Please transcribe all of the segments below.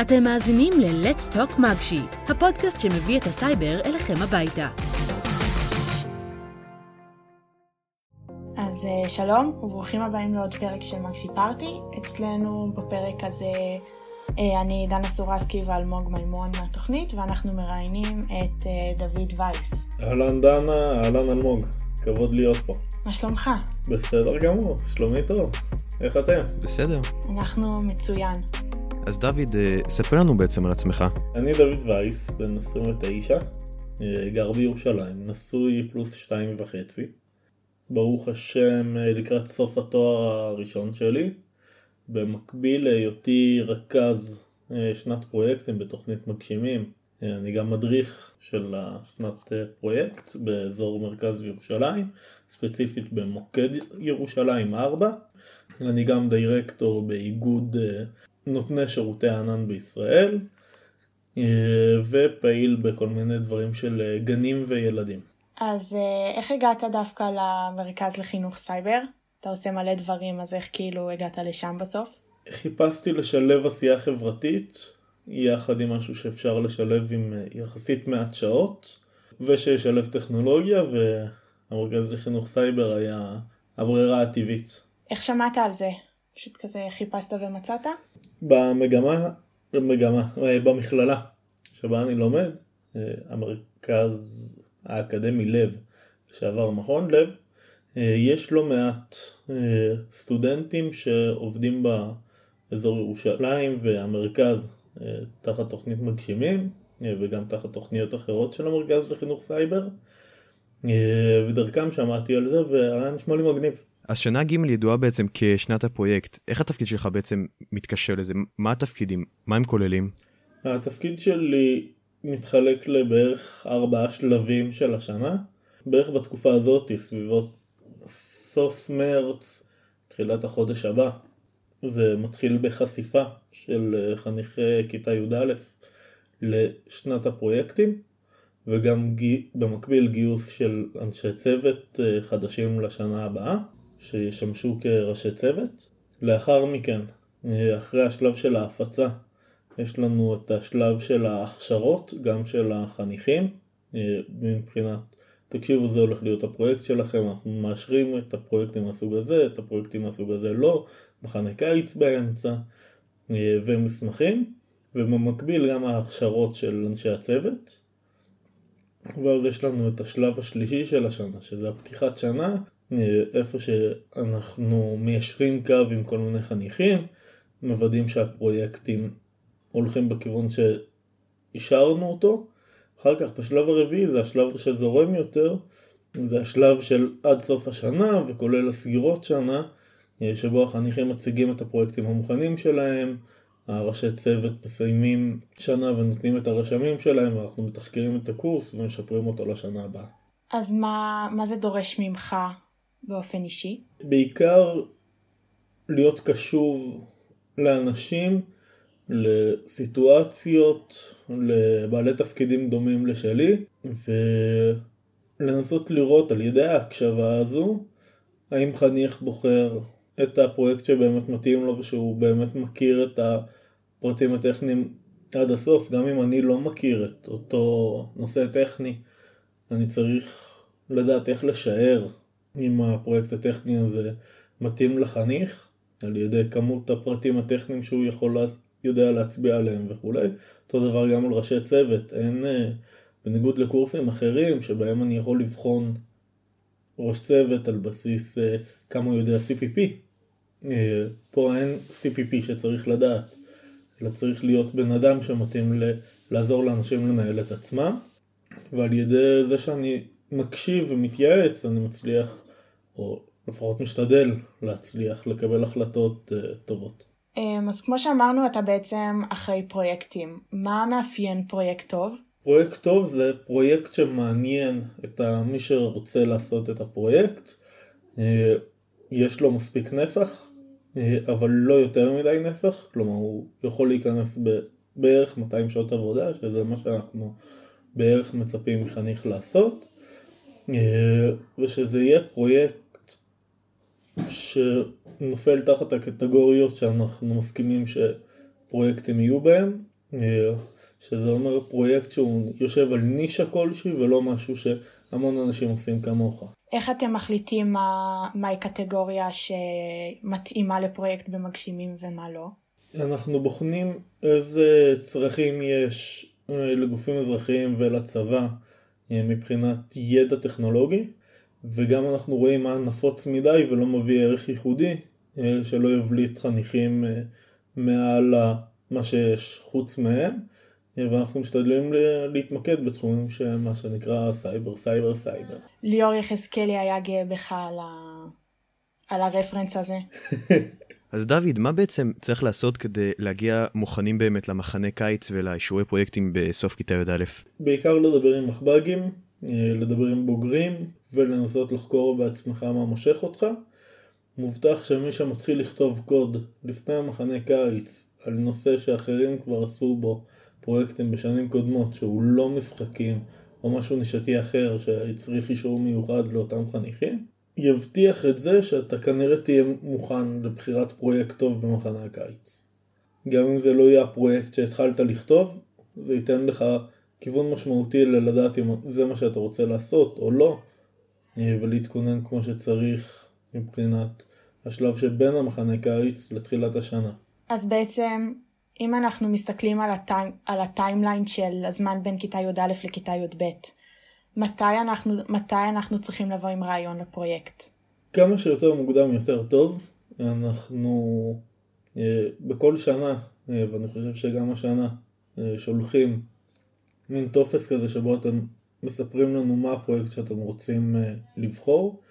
אתם מאזינים ל-Let's Talk מגשי, הפודקאסט שמביא את הסייבר אליכם הביתה. אז אה, שלום וברוכים הבאים לעוד פרק של מגשי party. אצלנו בפרק הזה אה, אני דנה סורסקי ואלמוג מימון מהתוכנית ואנחנו מראיינים את אה, דוד וייס. אהלן דנה, אהלן אלמוג, כבוד להיות פה. מה שלומך? בסדר גמור, שלומי טוב. איך אתם? בסדר. אנחנו מצוין. אז דוד, אה, ספר לנו בעצם על עצמך. אני דוד וייס, בן 29, אה, גר בירושלים, נשוי פלוס שתיים וחצי. ברוך השם אה, לקראת סוף התואר הראשון שלי. במקביל להיותי רכז שנת פרויקטים בתוכנית מגשימים, אני גם מדריך של השנת פרויקט באזור מרכז ירושלים, ספציפית במוקד ירושלים 4. אני גם דירקטור באיגוד נותני שירותי הענן בישראל אה, ופעיל בכל מיני דברים של אה, גנים וילדים. אז אה, איך הגעת דווקא למרכז לחינוך סייבר? אתה עושה מלא דברים, אז איך כאילו הגעת לשם בסוף? חיפשתי לשלב עשייה חברתית יחד עם משהו שאפשר לשלב עם יחסית מעט שעות ושישלב טכנולוגיה והמרכז לחינוך סייבר היה הברירה הטבעית. איך שמעת על זה? פשוט כזה חיפשת ומצאת? במגמה, במגמה, אה, במכללה שבה אני לומד, אה, המרכז האקדמי לב, שעבר מכון לב, אה, יש לא מעט סטודנטים שעובדים באזור ירושלים והמרכז תחת תוכנית מגשימים וגם תחת תוכניות אחרות של המרכז לחינוך סייבר ודרכם שמעתי על זה והיה נשמע לי מגניב. אז שנה ג' ידועה בעצם כשנת הפרויקט. איך התפקיד שלך בעצם מתקשר לזה? מה התפקידים? מה הם כוללים? התפקיד שלי מתחלק לבערך ארבעה שלבים של השנה. בערך בתקופה הזאת, סביבות סוף מרץ, תחילת החודש הבא. זה מתחיל בחשיפה של חניכי כיתה י"א לשנת הפרויקטים וגם במקביל גיוס של אנשי צוות אה, חדשים לשנה הבאה. שישמשו כראשי צוות. לאחר מכן, אחרי השלב של ההפצה, יש לנו את השלב של ההכשרות, גם של החניכים, מבחינת, תקשיבו זה הולך להיות הפרויקט שלכם, אנחנו מאשרים את הפרויקטים מהסוג הזה, את הפרויקטים מהסוג הזה לא, מחנה קיץ באמצע, ומסמכים, ובמקביל גם ההכשרות של אנשי הצוות. ואז יש לנו את השלב השלישי של השנה, שזה הפתיחת שנה, איפה שאנחנו מיישרים קו עם כל מיני חניכים, מוודאים שהפרויקטים הולכים בכיוון שאישרנו אותו. אחר כך בשלב הרביעי זה השלב שזורם יותר, זה השלב של עד סוף השנה וכולל הסגירות שנה, שבו החניכים מציגים את הפרויקטים המוכנים שלהם, הראשי צוות מסיימים שנה ונותנים את הרשמים שלהם ואנחנו מתחקרים את הקורס ומשפרים אותו לשנה הבאה. אז מה, מה זה דורש ממך באופן אישי? בעיקר להיות קשוב לאנשים, לסיטואציות, לבעלי תפקידים דומים לשלי, ולנסות לראות על ידי ההקשבה הזו, האם חניך בוחר את הפרויקט שבאמת מתאים לו ושהוא באמת מכיר את הפרטים הטכניים עד הסוף, גם אם אני לא מכיר את אותו נושא טכני, אני צריך לדעת איך לשער אם הפרויקט הטכני הזה מתאים לחניך, על ידי כמות הפרטים הטכניים שהוא יכול, יודע להצביע עליהם וכולי. אותו דבר גם על ראשי צוות, אין, אה, בניגוד לקורסים אחרים שבהם אני יכול לבחון ראש צוות על בסיס אה, כמה הוא יודע CPP. אה, פה אין CPP שצריך לדעת, אלא צריך להיות בן אדם שמתאים ל- לעזור לאנשים לנהל את עצמם, ועל ידי זה שאני מקשיב ומתייעץ אני מצליח או לפחות משתדל להצליח לקבל החלטות uh, טובות. Um, אז כמו שאמרנו, אתה בעצם אחרי פרויקטים. מה מאפיין פרויקט טוב? פרויקט טוב זה פרויקט שמעניין את מי שרוצה לעשות את הפרויקט. Uh, יש לו מספיק נפח, uh, אבל לא יותר מדי נפח, כלומר הוא יכול להיכנס בערך 200 שעות עבודה, שזה מה שאנחנו בערך מצפים מחניך לעשות, ושזה יהיה פרויקט שנופל תחת הקטגוריות שאנחנו מסכימים פרויקטים יהיו בהם, אה, שזה אומר פרויקט שהוא יושב על נישה כלשהי ולא משהו שהמון אנשים עושים כמוך. איך אתם מחליטים מה, מהי קטגוריה שמתאימה לפרויקט במגשימים ומה לא? אנחנו בוחנים איזה צרכים יש אה, לגופים אזרחיים ולצבא אה, מבחינת ידע טכנולוגי וגם אנחנו רואים מה נפוץ מדי ולא מביא ערך ייחודי אה, שלא יבליט חניכים מעל מה שיש חוץ מהם ואנחנו משתדלים להתמקד בתחומים שהם מה שנקרא סייבר סייבר סייבר. ליאור יחזקאלי היה גאה בך על, ה... על הרפרנס הזה. אז דוד, מה בעצם צריך לעשות כדי להגיע מוכנים באמת למחנה קיץ ולאישורי פרויקטים בסוף כיתה י"א? בעיקר לדבר עם מחב"גים, אה, לדבר עם בוגרים ולנסות לחקור בעצמך מה מושך אותך. מובטח שמי שמתחיל לכתוב קוד לפני המחנה קיץ על נושא שאחרים כבר עשו בו פרויקטים בשנים קודמות שהוא לא משחקים או משהו נישתי אחר שהצריך אישור מיוחד לאותם חניכים, יבטיח את זה שאתה כנראה תהיה מוכן לבחירת פרויקט טוב במחנה הקיץ. גם אם זה לא יהיה הפרויקט שהתחלת לכתוב, זה ייתן לך כיוון משמעותי ללדעת אם זה מה שאתה רוצה לעשות או לא, ולהתכונן כמו שצריך מבחינת השלב שבין המחנה קיץ לתחילת השנה. אז בעצם, אם אנחנו מסתכלים על, הטיים, על הטיימליין של הזמן בין כיתה י"א לכיתה י"ב, מתי אנחנו, מתי אנחנו צריכים לבוא עם רעיון לפרויקט? כמה שיותר מוקדם יותר טוב. אנחנו אה, בכל שנה, אה, ואני חושב שגם השנה, אה, שולחים מין טופס כזה שבו אתם מספרים לנו מה הפרויקט שאתם רוצים לבחור.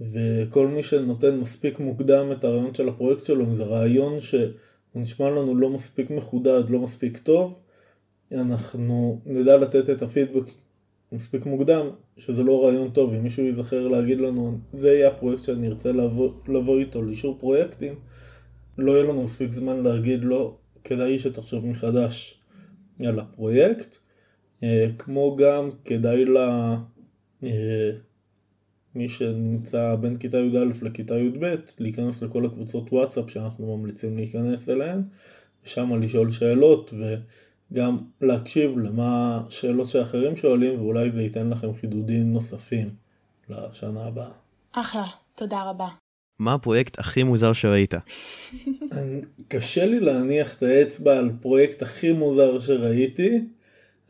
וכל מי שנותן מספיק מוקדם את הרעיון של הפרויקט שלו, אם זה רעיון שהוא נשמע לנו לא מספיק מחודד, לא מספיק טוב, אנחנו נדע לתת את הפידבק מספיק מוקדם, שזה לא רעיון טוב, אם מישהו ייזכר להגיד לנו, זה יהיה הפרויקט שאני ארצה לבוא, לבוא איתו לאישור פרויקטים, לא יהיה לנו מספיק זמן להגיד לו, כדאי שתחשוב מחדש על הפרויקט, אה, כמו גם כדאי ל... אה, מי שנמצא בין כיתה י"א לכיתה י"ב, להיכנס לכל הקבוצות וואטסאפ שאנחנו ממליצים להיכנס אליהן, ושם לשאול שאלות ו... גם להקשיב למה השאלות שאחרים שואלים ואולי זה ייתן לכם חידודים נוספים לשנה הבאה. אחלה, תודה רבה. מה הפרויקט הכי מוזר שראית? קשה לי להניח את האצבע על פרויקט הכי מוזר שראיתי.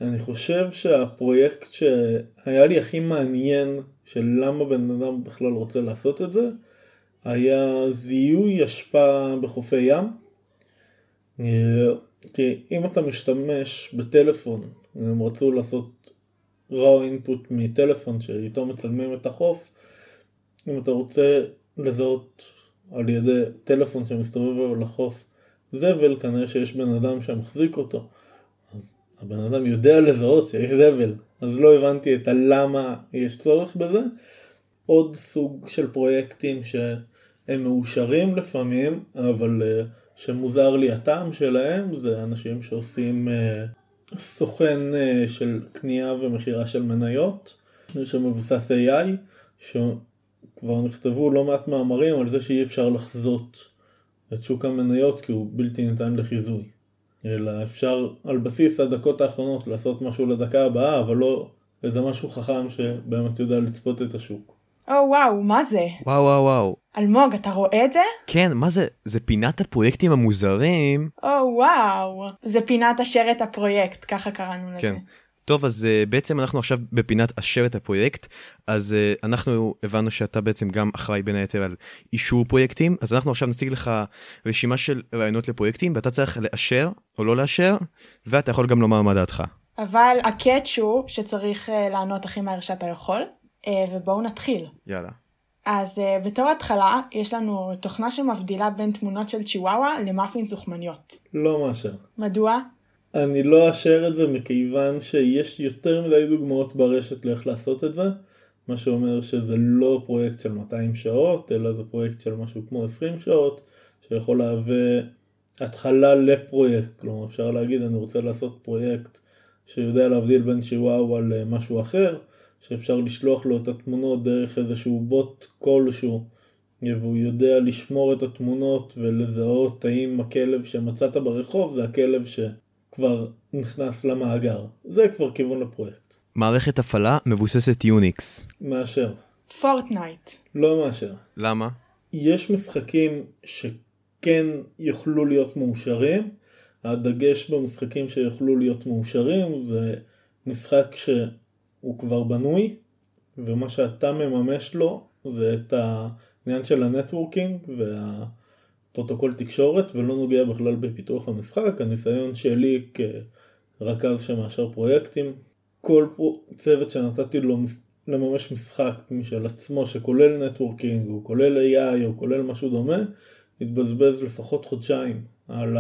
אני חושב שהפרויקט שהיה לי הכי מעניין של למה בן אדם בכלל רוצה לעשות את זה, היה זיהוי אשפה בחופי ים. כי אם אתה משתמש בטלפון, הם רצו לעשות raw input מטלפון שאיתו מצלמים את החוף, אם אתה רוצה לזהות על ידי טלפון שמסתובב על החוף זבל, כנראה שיש בן אדם שמחזיק אותו. אז הבן אדם יודע לזהות שיש זבל, אז לא הבנתי את הלמה יש צורך בזה. עוד סוג של פרויקטים שהם מאושרים לפעמים, אבל uh, שמוזר לי הטעם שלהם זה אנשים שעושים אה, סוכן אה, של קנייה ומכירה של מניות שמבוסס AI שכבר נכתבו לא מעט מאמרים על זה שאי אפשר לחזות את שוק המניות כי הוא בלתי ניתן לחיזוי אלא אפשר על בסיס הדקות האחרונות לעשות משהו לדקה הבאה אבל לא איזה משהו חכם שבאמת יודע לצפות את השוק. או oh, וואו, מה זה? וואו וואו וואו. אלמוג, אתה רואה את זה? כן, מה זה? זה פינת הפרויקטים המוזרים. או oh, וואו. זה פינת אשר את הפרויקט, ככה קראנו לזה. כן. טוב, אז uh, בעצם אנחנו עכשיו בפינת אשר את הפרויקט, אז uh, אנחנו הבנו שאתה בעצם גם אחראי בין היתר על אישור פרויקטים, אז אנחנו עכשיו נציג לך רשימה של רעיונות לפרויקטים, ואתה צריך לאשר או לא לאשר, ואתה יכול גם לומר מה דעתך. אבל הקאץ' הוא שצריך uh, לענות הכי מהר שאתה יכול. אה, ובואו נתחיל. יאללה. אז uh, בתור התחלה, יש לנו תוכנה שמבדילה בין תמונות של צ'יוואווה ל muffins אוכמניות. לא מאשר. מדוע? אני לא אאשר את זה מכיוון שיש יותר מדי דוגמאות ברשת לאיך לעשות את זה, מה שאומר שזה לא פרויקט של 200 שעות, אלא זה פרויקט של משהו כמו 20 שעות, שיכול להווה התחלה לפרויקט. כלומר, אפשר להגיד, אני רוצה לעשות פרויקט שיודע להבדיל בין צ'יוואווה למשהו אחר. שאפשר לשלוח לו את התמונות דרך איזשהו בוט כלשהו והוא יודע לשמור את התמונות ולזהות האם הכלב שמצאת ברחוב זה הכלב שכבר נכנס למאגר. זה כבר כיוון לפרויקט. מערכת הפעלה מבוססת יוניקס. מאשר. פורטנייט. לא מאשר. למה? יש משחקים שכן יוכלו להיות מאושרים. הדגש במשחקים שיוכלו להיות מאושרים זה משחק שהוא כבר בנוי, ומה שאתה מממש לו זה את העניין של ה networking והפרוטוקול תקשורת, ולא נוגע בכלל בפיתוח המשחק. הניסיון שלי כרכז שמאשר פרויקטים, כל צוות שנתתי לו לממש משחק משל עצמו שכולל נטוורקינג, או כולל AI, או כולל משהו דומה, התבזבז לפחות חודשיים על.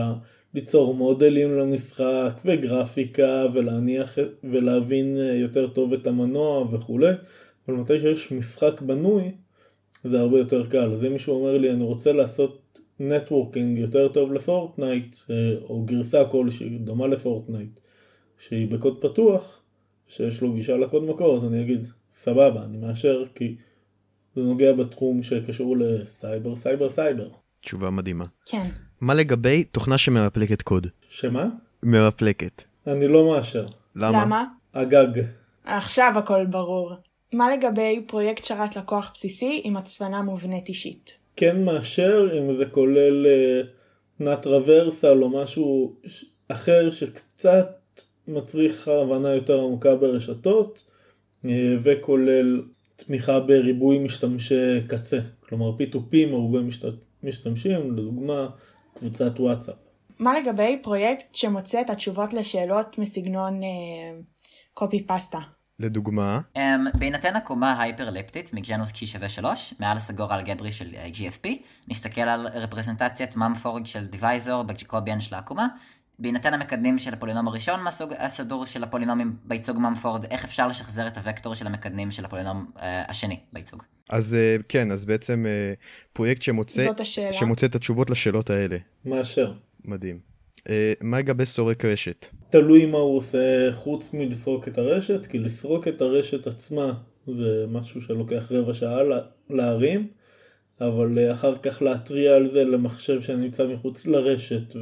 ליצור מודלים למשחק וגרפיקה ולהניח ולהבין יותר טוב את המנוע וכולי, אבל מתי שיש משחק בנוי זה הרבה יותר קל. אז אם מישהו אומר לי אני רוצה לעשות networking יותר טוב לפורטנייט או גרסה כלשהי דומה לפורטנייט שהיא בקוד פתוח, שיש לו גישה לקוד מקור אז אני אגיד סבבה אני מאשר כי זה נוגע בתחום שקשור לסייבר סייבר סייבר. תשובה מדהימה. כן. מה לגבי תוכנה שמרפלקת קוד? שמה? מרפלקת. אני לא מאשר. למה? למה? הגג. עכשיו הכל ברור. מה לגבי פרויקט שרת לקוח בסיסי עם הצפנה מובנית אישית? כן מאשר אם זה כולל נאט uh, רוורסל או משהו אחר שקצת מצריך הבנה יותר עמוקה ברשתות uh, וכולל תמיכה בריבוי משתמשי קצה. כלומר P2P מרובה משתמשים, לדוגמה קבוצת וואטסאפ. מה לגבי פרויקט שמוצא את התשובות לשאלות מסגנון copypasta? לדוגמה? Um, בהינתן עקומה היפר-אליפטית מ genus g שווה 3, מעל הסגור אלגברי של uh, GFP, נסתכל על רפרזנטציית Mumford של divisor ב Jacobian של העקומה. בהינתן המקדמים של הפולינום הראשון מהסוג הסדור של הפולינומים בייצוג Mumford, איך אפשר לשחזר את הוקטור של המקדמים של הפולינום uh, השני בייצוג? אז uh, כן, אז בעצם uh, פרויקט שמוצא, שמוצא את התשובות לשאלות האלה. מאשר. מדהים. Uh, מה לגבי סורק רשת? תלוי מה הוא עושה חוץ מלסרוק את הרשת, כי לסרוק את הרשת עצמה זה משהו שלוקח רבע שעה להרים, אבל אחר כך להתריע על זה למחשב שנמצא מחוץ לרשת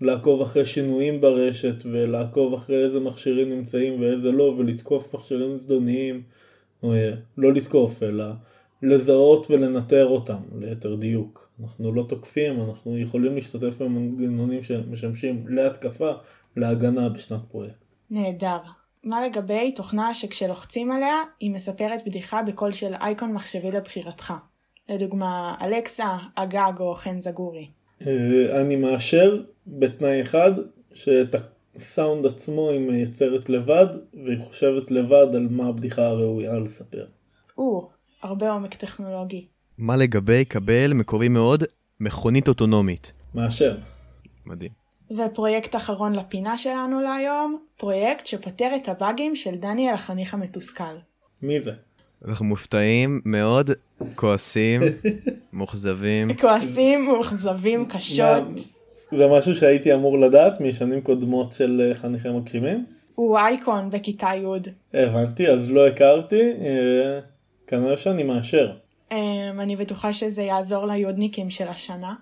ולעקוב אחרי שינויים ברשת ולעקוב אחרי איזה מכשירים נמצאים ואיזה לא ולתקוף מכשירים זדוניים, לא לתקוף אלא לזהות ולנטר אותם ליתר דיוק. אנחנו לא תוקפים, אנחנו יכולים להשתתף במנגנונים שמשמשים להתקפה, להגנה בשנת פרויקט. נהדר. מה לגבי תוכנה שכשלוחצים עליה, היא מספרת בדיחה בקול של אייקון מחשבי לבחירתך? לדוגמה, אלקסה, אגג או חן זגורי. אני מאשר בתנאי אחד, שאת הסאונד עצמו היא מייצרת לבד, והיא חושבת לבד על מה הבדיחה הראויה לספר. או, הרבה עומק טכנולוגי. מה לגבי קבל מקורי מאוד, מכונית אוטונומית? מאשר. מדהים. ופרויקט אחרון לפינה שלנו להיום, פרויקט שפותר את הבאגים של דניאל החניך המתוסכל. מי זה? אנחנו מופתעים מאוד, כועסים, מאוכזבים. כועסים, מאוכזבים, קשות. זה משהו שהייתי אמור לדעת משנים קודמות של חניכי מגשימים? הוא אייקון בכיתה י'. הבנתי, אז לא הכרתי, כנראה שאני מאשר. אני בטוחה שזה יעזור ליודניקים של השנה,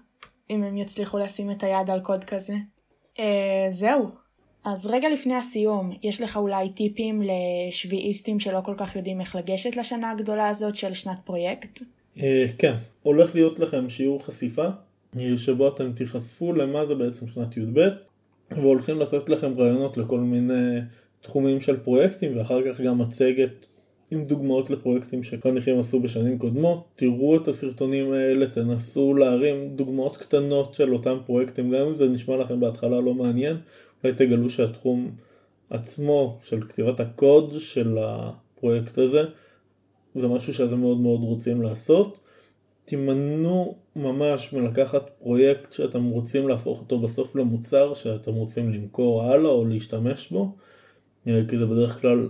אם הם יצליחו לשים את היד על קוד כזה. זהו. אז רגע לפני הסיום, יש לך אולי טיפים לשביעיסטים שלא כל כך יודעים איך לגשת לשנה הגדולה הזאת של שנת פרויקט? כן, הולך להיות לכם שיעור חשיפה, שבו אתם תיחשפו למה זה בעצם שנת י"ב, והולכים לתת לכם רעיונות לכל מיני תחומים של פרויקטים, ואחר כך גם מצגת עם דוגמאות לפרויקטים שחניכים עשו בשנים קודמות. תראו את הסרטונים האלה, תנסו להרים דוגמאות קטנות של אותם פרויקטים, גם אם זה נשמע לכם בהתחלה לא מעניין, אולי תגלו שהתחום עצמו של כתיבת הקוד של הפרויקט הזה, זה משהו שאתם מאוד מאוד רוצים לעשות. תימנעו ממש מלקחת פרויקט שאתם רוצים להפוך אותו בסוף למוצר שאתם רוצים למכור הלאה או להשתמש בו, כי זה בדרך כלל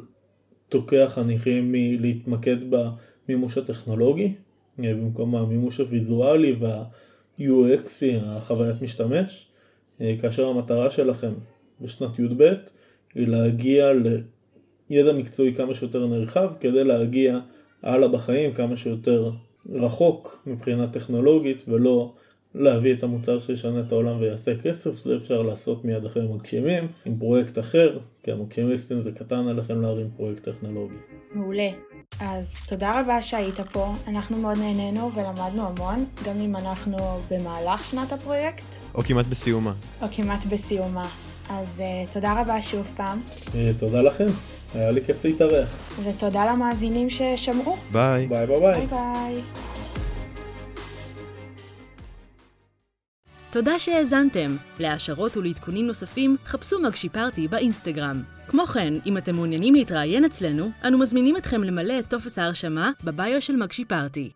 תוקע חניכים מלהתמקד במימוש הטכנולוגי, במקום המימוש הוויזואלי וה-UXי, החוויית משתמש, כאשר המטרה שלכם בשנת י"ב היא להגיע לידע מקצועי כמה שיותר נרחב כדי להגיע הלאה בחיים כמה שיותר רחוק מבחינה טכנולוגית ולא להביא את המוצר שישנה את העולם ויעשה כסף, זה אפשר לעשות מיד אחרי מגשימים, עם פרויקט אחר, כי המגשימיסטים זה קטן עליכם להרים פרויקט טכנולוגי. מעולה. אז תודה רבה שהיית פה, אנחנו מאוד נהנינו ולמדנו המון, גם אם אנחנו במהלך שנת הפרויקט. או כמעט בסיומה. או כמעט בסיומה. אז uh, תודה רבה שוב פעם. Uh, תודה לכם, היה לי כיף להתארח. ותודה למאזינים ששמעו. ביי. ביי ביי ביי. ביי ביי. תודה שהאזנתם. להעשרות ולעדכונים נוספים, חפשו מגשי party באינסטגרם. כמו כן, אם אתם מעוניינים להתראיין אצלנו, אנו מזמינים אתכם למלא את טופס ההרשמה בביו של מגשי פארטי.